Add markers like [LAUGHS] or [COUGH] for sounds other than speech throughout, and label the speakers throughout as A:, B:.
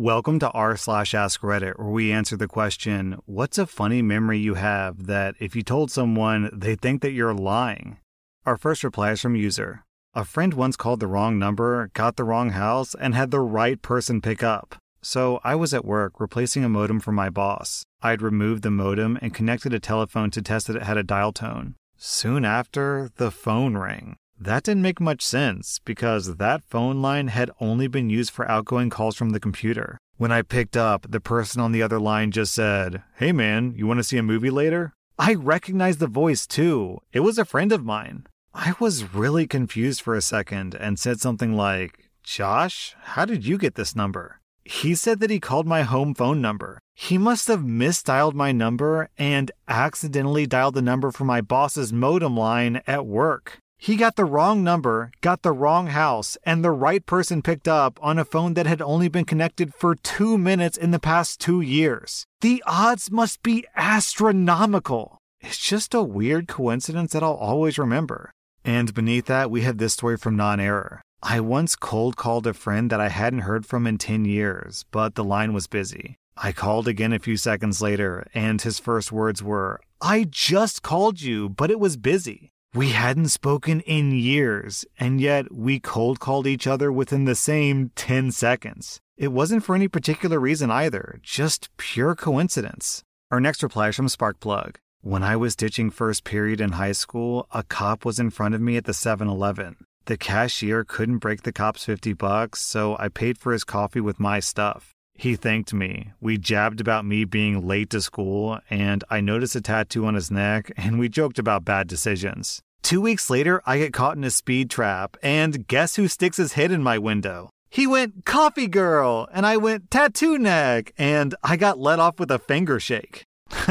A: Welcome to r slash ask Reddit, where we answer the question, what's a funny memory you have that if you told someone, they think that you're lying? Our first reply is from user. A friend once called the wrong number, got the wrong house, and had the right person pick up. So I was at work replacing a modem for my boss. I'd removed the modem and connected a telephone to test that it had a dial tone. Soon after, the phone rang. That didn't make much sense because that phone line had only been used for outgoing calls from the computer. When I picked up, the person on the other line just said, Hey man, you want to see a movie later? I recognized the voice too. It was a friend of mine. I was really confused for a second and said something like, Josh, how did you get this number? He said that he called my home phone number. He must have misdialed my number and accidentally dialed the number for my boss's modem line at work. He got the wrong number, got the wrong house, and the right person picked up on a phone that had only been connected for two minutes in the past two years. The odds must be astronomical. It's just a weird coincidence that I'll always remember. And beneath that, we have this story from Non Error. I once cold called a friend that I hadn't heard from in 10 years, but the line was busy. I called again a few seconds later, and his first words were, I just called you, but it was busy. We hadn't spoken in years, and yet we cold called each other within the same 10 seconds. It wasn't for any particular reason either, just pure coincidence. Our next reply is from Sparkplug. When I was ditching first period in high school, a cop was in front of me at the 7 Eleven. The cashier couldn't break the cop's 50 bucks, so I paid for his coffee with my stuff. He thanked me. We jabbed about me being late to school, and I noticed a tattoo on his neck, and we joked about bad decisions. Two weeks later, I get caught in a speed trap, and guess who sticks his head in my window? He went coffee girl, and I went tattoo neck, and I got let off with a finger shake. [LAUGHS]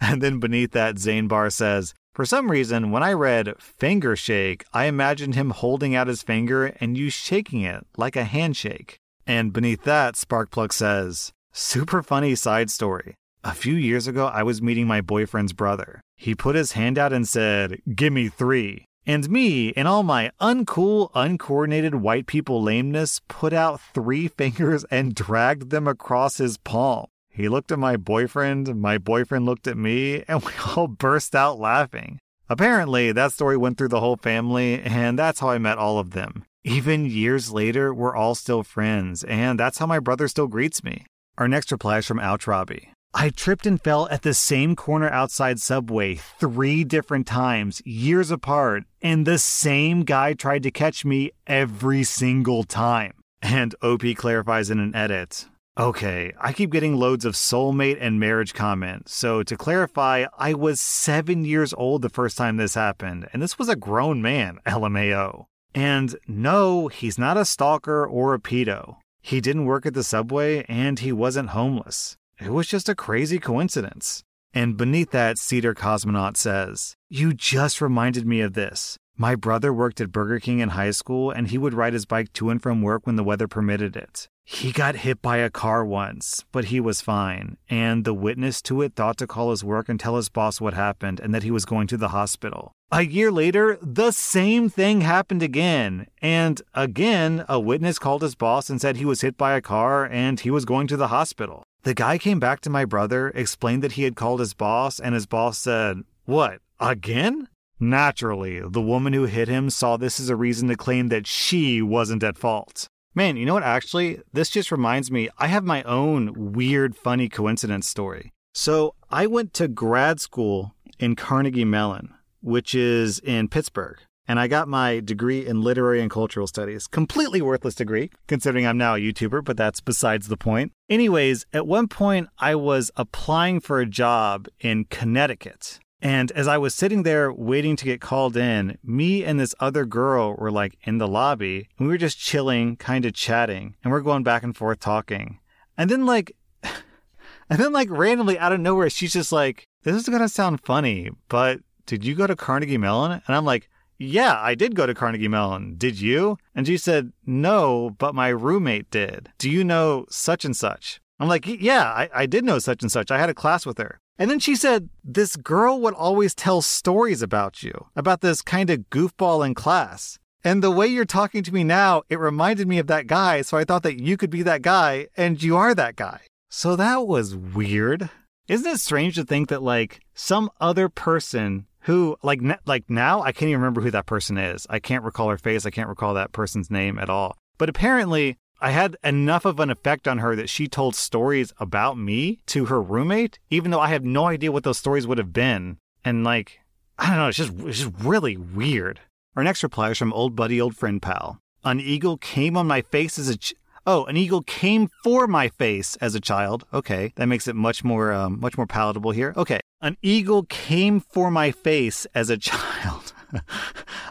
A: and then beneath that, Zane Bar says, For some reason, when I read finger shake, I imagined him holding out his finger and you shaking it like a handshake. And beneath that, Sparkplug says, Super funny side story. A few years ago, I was meeting my boyfriend's brother. He put his hand out and said, Gimme three. And me, in all my uncool, uncoordinated white people lameness, put out three [LAUGHS] fingers and dragged them across his palm. He looked at my boyfriend, my boyfriend looked at me, and we [LAUGHS] all burst out laughing. Apparently, that story went through the whole family, and that's how I met all of them. Even years later, we're all still friends, and that's how my brother still greets me. Our next reply is from Ouch Robbie. I tripped and fell at the same corner outside Subway three different times, years apart, and the same guy tried to catch me every single time. And OP clarifies in an edit. Okay, I keep getting loads of soulmate and marriage comments. So to clarify, I was seven years old the first time this happened, and this was a grown man, LMAO. And no, he's not a stalker or a pedo. He didn't work at the subway and he wasn't homeless. It was just a crazy coincidence. And beneath that, Cedar Cosmonaut says, You just reminded me of this. My brother worked at Burger King in high school and he would ride his bike to and from work when the weather permitted it. He got hit by a car once, but he was fine, and the witness to it thought to call his work and tell his boss what happened and that he was going to the hospital. A year later, the same thing happened again, and again, a witness called his boss and said he was hit by a car and he was going to the hospital. The guy came back to my brother, explained that he had called his boss, and his boss said, What, again? Naturally, the woman who hit him saw this as a reason to claim that she wasn't at fault. Man, you know what? Actually, this just reminds me, I have my own weird, funny coincidence story. So, I went to grad school in Carnegie Mellon, which is in Pittsburgh, and I got my degree in literary and cultural studies. Completely worthless degree, considering I'm now a YouTuber, but that's besides the point. Anyways, at one point, I was applying for a job in Connecticut. And as I was sitting there waiting to get called in, me and this other girl were like in the lobby. And we were just chilling, kind of chatting, and we're going back and forth talking. And then, like, [LAUGHS] and then, like, randomly out of nowhere, she's just like, This is going to sound funny, but did you go to Carnegie Mellon? And I'm like, Yeah, I did go to Carnegie Mellon. Did you? And she said, No, but my roommate did. Do you know such and such? I'm like, Yeah, I, I did know such and such. I had a class with her. And then she said, This girl would always tell stories about you, about this kind of goofball in class. And the way you're talking to me now, it reminded me of that guy. So I thought that you could be that guy, and you are that guy. So that was weird. Isn't it strange to think that, like, some other person who, like, like now, I can't even remember who that person is. I can't recall her face. I can't recall that person's name at all. But apparently, I had enough of an effect on her that she told stories about me to her roommate, even though I have no idea what those stories would have been. And like, I don't know, it's just it's just really weird. Our next reply is from old buddy, old friend pal. An eagle came on my face as a ch- oh, an eagle came for my face as a child. Okay, that makes it much more um, much more palatable here. Okay, an eagle came for my face as a [LAUGHS] child.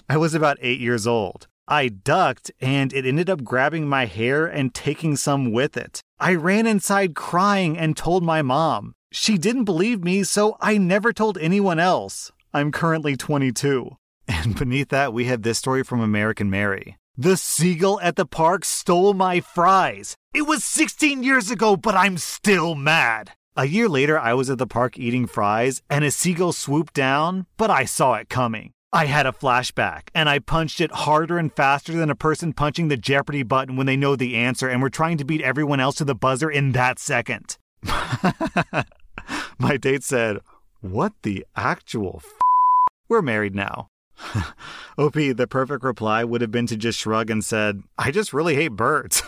A: I was about eight years old. I ducked and it ended up grabbing my hair and taking some with it. I ran inside crying and told my mom. She didn't believe me, so I never told anyone else. I'm currently 22. [LAUGHS] And beneath that, we have this story from American Mary. The seagull at the park stole my fries. It was 16 years ago, but I'm still mad. A year later, I was at the park eating fries, and a seagull swooped down, but I saw it coming. I had a flashback, and I punched it harder and faster than a person punching the Jeopardy button when they know the answer and we're trying to beat everyone else to the buzzer in that second. [LAUGHS] My date said, What the actual f? We're married now. [LAUGHS] OP, the perfect reply would have been to just shrug and said, I just really hate birds.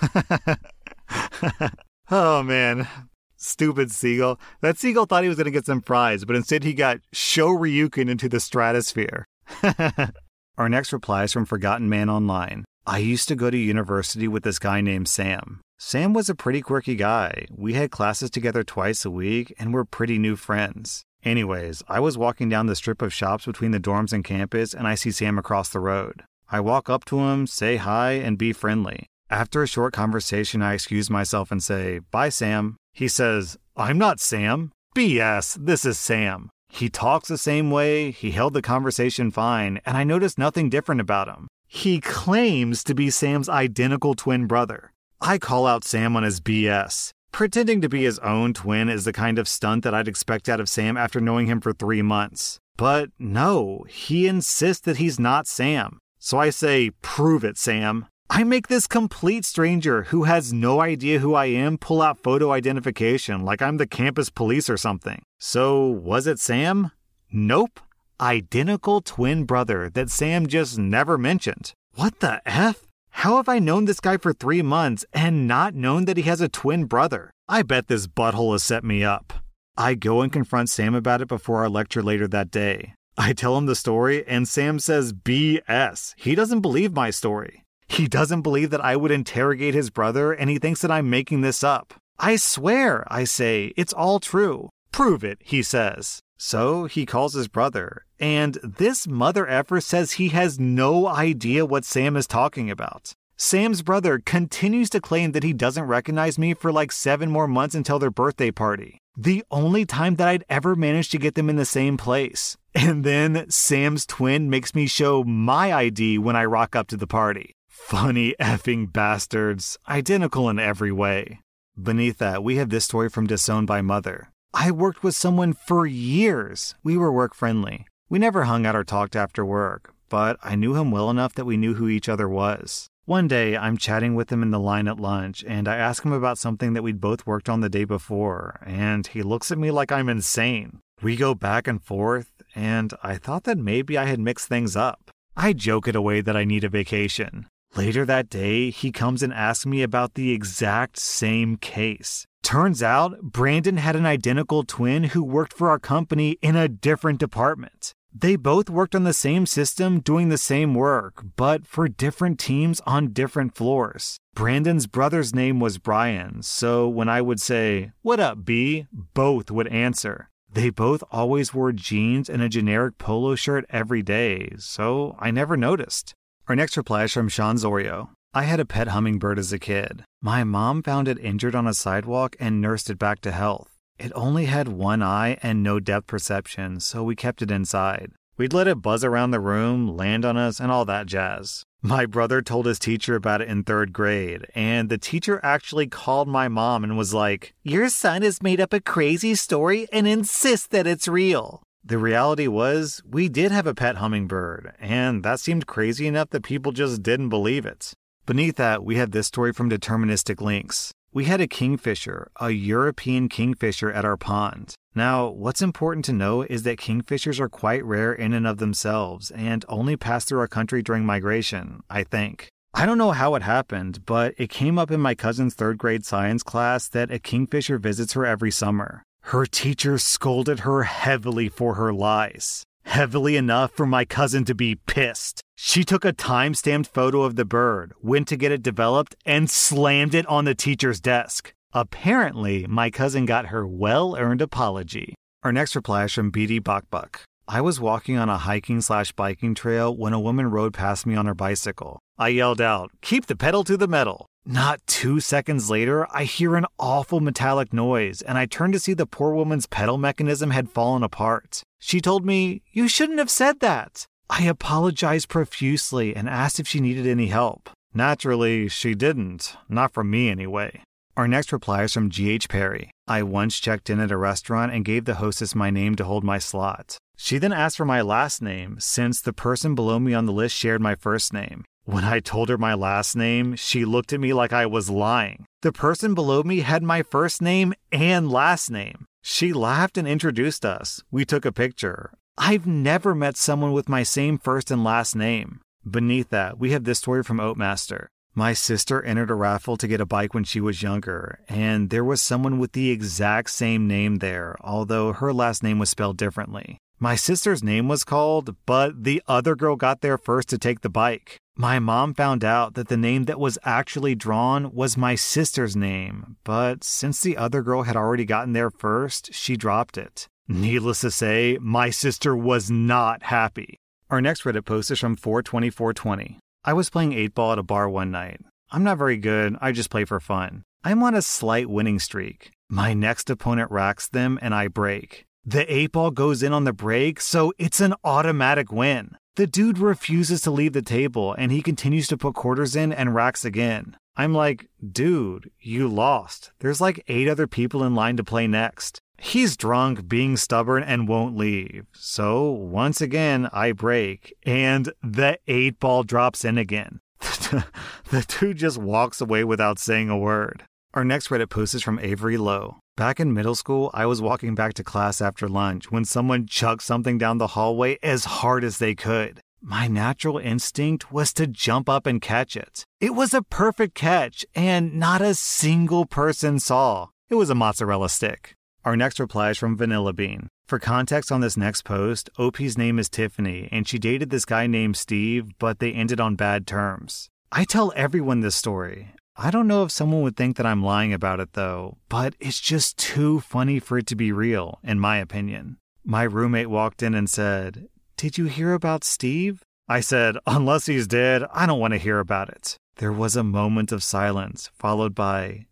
A: [LAUGHS] oh man. Stupid seagull. That seagull thought he was going to get some fries, but instead he got Shoryuken into the stratosphere. [LAUGHS] Our next reply is from Forgotten Man Online. I used to go to university with this guy named Sam. Sam was a pretty quirky guy. We had classes together twice a week and were pretty new friends. Anyways, I was walking down the strip of shops between the dorms and campus and I see Sam across the road. I walk up to him, say hi, and be friendly. After a short conversation, I excuse myself and say, Bye, Sam. He says, I'm not Sam. BS, this is Sam. He talks the same way, he held the conversation fine, and I noticed nothing different about him. He claims to be Sam's identical twin brother. I call out Sam on his BS. Pretending to be his own twin is the kind of stunt that I'd expect out of Sam after knowing him for three months. But no, he insists that he's not Sam. So I say, Prove it, Sam. I make this complete stranger who has no idea who I am pull out photo identification like I'm the campus police or something. So, was it Sam? Nope. Identical twin brother that Sam just never mentioned. What the F? How have I known this guy for three months and not known that he has a twin brother? I bet this butthole has set me up. I go and confront Sam about it before our lecture later that day. I tell him the story, and Sam says BS. He doesn't believe my story. He doesn't believe that I would interrogate his brother, and he thinks that I'm making this up. I swear, I say, it's all true. Prove it, he says. So he calls his brother, and this mother effer says he has no idea what Sam is talking about. Sam's brother continues to claim that he doesn't recognize me for like seven more months until their birthday party. The only time that I'd ever managed to get them in the same place. And then Sam's twin makes me show my ID when I rock up to the party. Funny effing bastards, identical in every way. Beneath that, we have this story from Disowned by Mother. I worked with someone for years. We were work friendly. We never hung out or talked after work, but I knew him well enough that we knew who each other was. One day, I'm chatting with him in the line at lunch, and I ask him about something that we'd both worked on the day before, and he looks at me like I'm insane. We go back and forth, and I thought that maybe I had mixed things up. I joke it away that I need a vacation. Later that day, he comes and asks me about the exact same case. Turns out, Brandon had an identical twin who worked for our company in a different department. They both worked on the same system doing the same work, but for different teams on different floors. Brandon's brother's name was Brian, so when I would say, What up, B? both would answer. They both always wore jeans and a generic polo shirt every day, so I never noticed. Our next reply is from Sean Zorio. I had a pet hummingbird as a kid. My mom found it injured on a sidewalk and nursed it back to health. It only had one eye and no depth perception, so we kept it inside. We'd let it buzz around the room, land on us, and all that jazz. My brother told his teacher about it in third grade, and the teacher actually called my mom and was like, Your son has made up a crazy story and insists that it's real. The reality was, we did have a pet hummingbird, and that seemed crazy enough that people just didn't believe it. Beneath that, we had this story from Deterministic Links. We had a kingfisher, a European kingfisher, at our pond. Now, what's important to know is that kingfishers are quite rare in and of themselves and only pass through our country during migration, I think. I don't know how it happened, but it came up in my cousin's third grade science class that a kingfisher visits her every summer. Her teacher scolded her heavily for her lies. Heavily enough for my cousin to be pissed. She took a time stamped photo of the bird, went to get it developed, and slammed it on the teacher's desk. Apparently, my cousin got her well earned apology. Our next reply is from BD Bakbuk. I was walking on a hiking slash biking trail when a woman rode past me on her bicycle. I yelled out, Keep the pedal to the metal. Not two seconds later, I hear an awful metallic noise, and I turn to see the poor woman's pedal mechanism had fallen apart. She told me, You shouldn't have said that. I apologized profusely and asked if she needed any help. Naturally, she didn't. Not from me, anyway. Our next reply is from G.H. Perry. I once checked in at a restaurant and gave the hostess my name to hold my slot. She then asked for my last name since the person below me on the list shared my first name. When I told her my last name, she looked at me like I was lying. The person below me had my first name and last name. She laughed and introduced us. We took a picture. I've never met someone with my same first and last name. Beneath that, we have this story from Oatmaster. My sister entered a raffle to get a bike when she was younger, and there was someone with the exact same name there, although her last name was spelled differently. My sister's name was called, but the other girl got there first to take the bike. My mom found out that the name that was actually drawn was my sister's name, but since the other girl had already gotten there first, she dropped it. Needless to say, my sister was not happy. Our next Reddit post is from 42420. I was playing 8 ball at a bar one night. I'm not very good, I just play for fun. I'm on a slight winning streak. My next opponent racks them and I break. The eight ball goes in on the break, so it's an automatic win. The dude refuses to leave the table and he continues to put quarters in and racks again. I'm like, dude, you lost. There's like eight other people in line to play next. He's drunk, being stubborn, and won't leave. So once again, I break, and the eight ball drops in again. [LAUGHS] the dude just walks away without saying a word. Our next Reddit post is from Avery Lowe. Back in middle school, I was walking back to class after lunch when someone chucked something down the hallway as hard as they could. My natural instinct was to jump up and catch it. It was a perfect catch, and not a single person saw. It was a mozzarella stick. Our next reply is from Vanilla Bean. For context on this next post, OP's name is Tiffany, and she dated this guy named Steve, but they ended on bad terms. I tell everyone this story. I don't know if someone would think that I'm lying about it though, but it's just too funny for it to be real, in my opinion. My roommate walked in and said, Did you hear about Steve? I said, Unless he's dead, I don't want to hear about it. There was a moment of silence, followed by,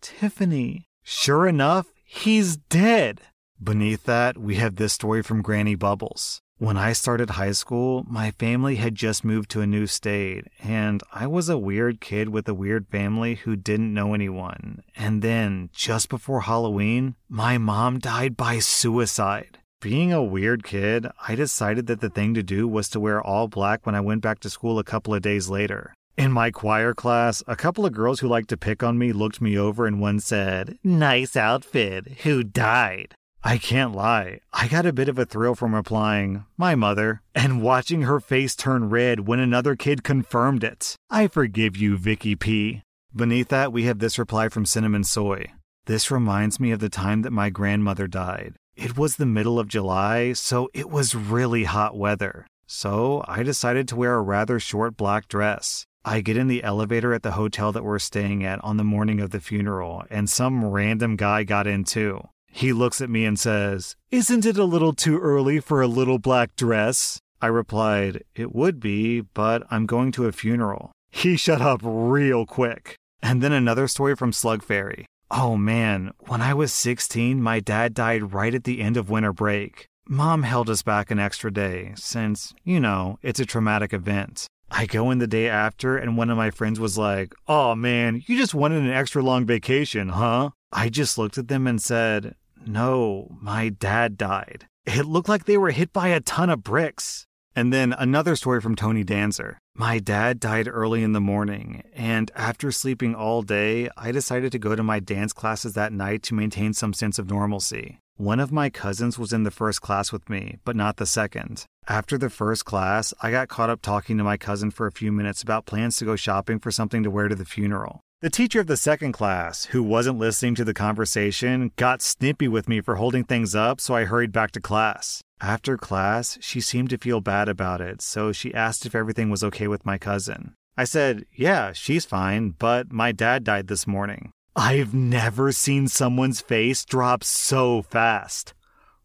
A: Tiffany. Sure enough, he's dead. Beneath that, we have this story from Granny Bubbles. When I started high school, my family had just moved to a new state, and I was a weird kid with a weird family who didn't know anyone. And then, just before Halloween, my mom died by suicide. Being a weird kid, I decided that the thing to do was to wear all black when I went back to school a couple of days later. In my choir class, a couple of girls who liked to pick on me looked me over and one said, Nice outfit. Who died? I can't lie, I got a bit of a thrill from replying, My mother, and watching her face turn red when another kid confirmed it. I forgive you, Vicky P. Beneath that, we have this reply from Cinnamon Soy. This reminds me of the time that my grandmother died. It was the middle of July, so it was really hot weather. So I decided to wear a rather short black dress. I get in the elevator at the hotel that we're staying at on the morning of the funeral, and some random guy got in too. He looks at me and says, Isn't it a little too early for a little black dress? I replied, It would be, but I'm going to a funeral. He [LAUGHS] shut up real quick. And then another story from Slug Fairy. Oh man, when I was 16, my dad died right at the end of winter break. Mom held us back an extra day, since, you know, it's a traumatic event. I go in the day after, and one of my friends was like, Oh man, you just wanted an extra long vacation, huh? I just looked at them and said, No, my dad died. It looked like they were hit by a ton of bricks. And then another story from Tony Danzer. My dad died early in the morning, and after sleeping all day, I decided to go to my dance classes that night to maintain some sense of normalcy. One of my cousins was in the first class with me, but not the second. After the first class, I got caught up talking to my cousin for a few minutes about plans to go shopping for something to wear to the funeral. The teacher of the second class, who wasn't listening to the conversation, got snippy with me for holding things up, so I hurried back to class. After class, she seemed to feel bad about it, so she asked if everything was okay with my cousin. I said, Yeah, she's fine, but my dad died this morning. I've never seen someone's face drop so fast.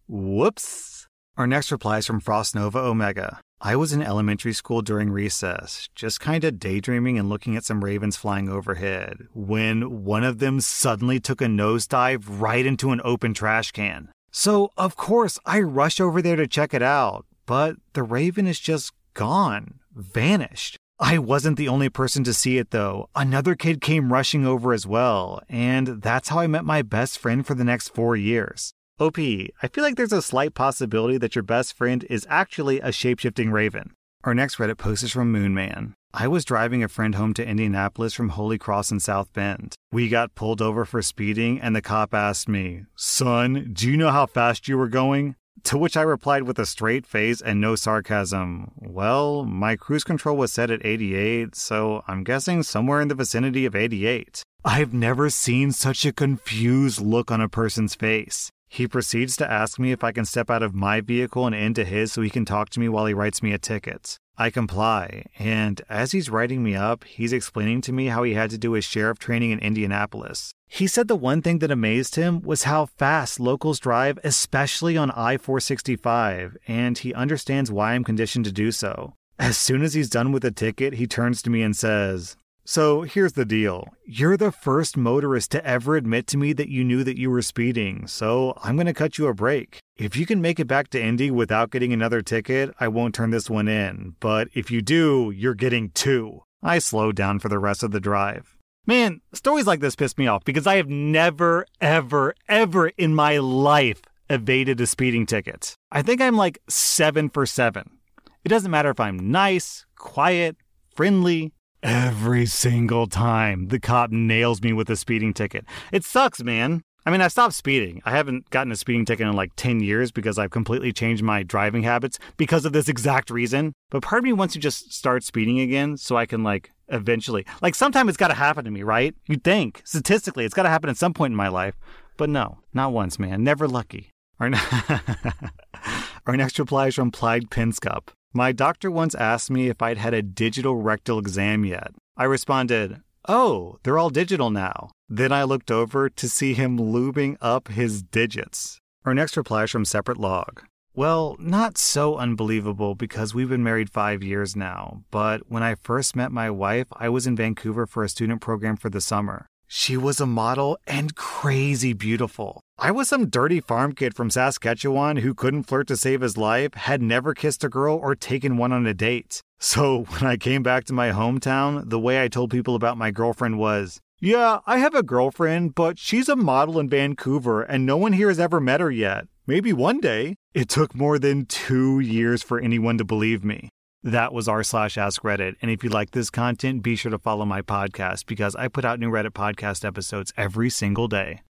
A: Whoops. Our next reply is from Frost Nova Omega. I was in elementary school during recess, just kind of daydreaming and looking at some ravens flying overhead, when one of them suddenly took a nosedive right into an open trash can. So, of course, I rush over there to check it out, but the raven is just gone, vanished. I wasn't the only person to see it though. Another kid came rushing over as well, and that's how I met my best friend for the next four years. OP, I feel like there's a slight possibility that your best friend is actually a shapeshifting raven. Our next Reddit post is from Moonman. I was driving a friend home to Indianapolis from Holy Cross in South Bend. We got pulled over for speeding, and the cop asked me, Son, do you know how fast you were going? To which I replied with a straight face and no sarcasm, Well, my cruise control was set at 88, so I'm guessing somewhere in the vicinity of 88. I've never seen such a confused look on a person's face. He proceeds to ask me if I can step out of my vehicle and into his so he can talk to me while he writes me a ticket. I comply, and as he's writing me up, he's explaining to me how he had to do his sheriff training in Indianapolis. He said the one thing that amazed him was how fast locals drive, especially on I 465, and he understands why I'm conditioned to do so. As soon as he's done with the ticket, he turns to me and says, so here's the deal. You're the first motorist to ever admit to me that you knew that you were speeding, so I'm going to cut you a break. If you can make it back to Indy without getting another ticket, I won't turn this one in. But if you do, you're getting two. I slowed down for the rest of the drive. Man, stories like this piss me off because I have never, ever, ever in my life evaded a speeding ticket. I think I'm like seven for seven. It doesn't matter if I'm nice, quiet, friendly, Every single time, the cop nails me with a speeding ticket. It sucks, man. I mean, I stopped speeding. I haven't gotten a speeding ticket in like 10 years because I've completely changed my driving habits because of this exact reason. But part of me wants to just start speeding again so I can like eventually, like sometime it's got to happen to me, right? You'd think statistically it's got to happen at some point in my life. But no, not once, man. Never lucky. Our, [LAUGHS] next reply is from Plagued Pinscup. My doctor once asked me if I'd had a digital rectal exam yet. I responded, Oh, they're all digital now. Then I looked over to see him lubing up his digits. Our next reply is from Separate Log. Well, not so unbelievable because we've been married five years now, but when I first met my wife, I was in Vancouver for a student program for the summer. She was a model and crazy beautiful. I was some dirty farm kid from Saskatchewan who couldn't flirt to save his life, had never kissed a girl or taken one on a date. So [LAUGHS] when I came back to my hometown, the way I told people about my girlfriend was, Yeah, I have a girlfriend, but she's a model in Vancouver and no one here has ever met her yet. Maybe one day. It took more than two years for anyone to believe me. That was r slash ask Reddit. And if you like this content, be sure to follow my podcast because I put out new Reddit podcast episodes every single day.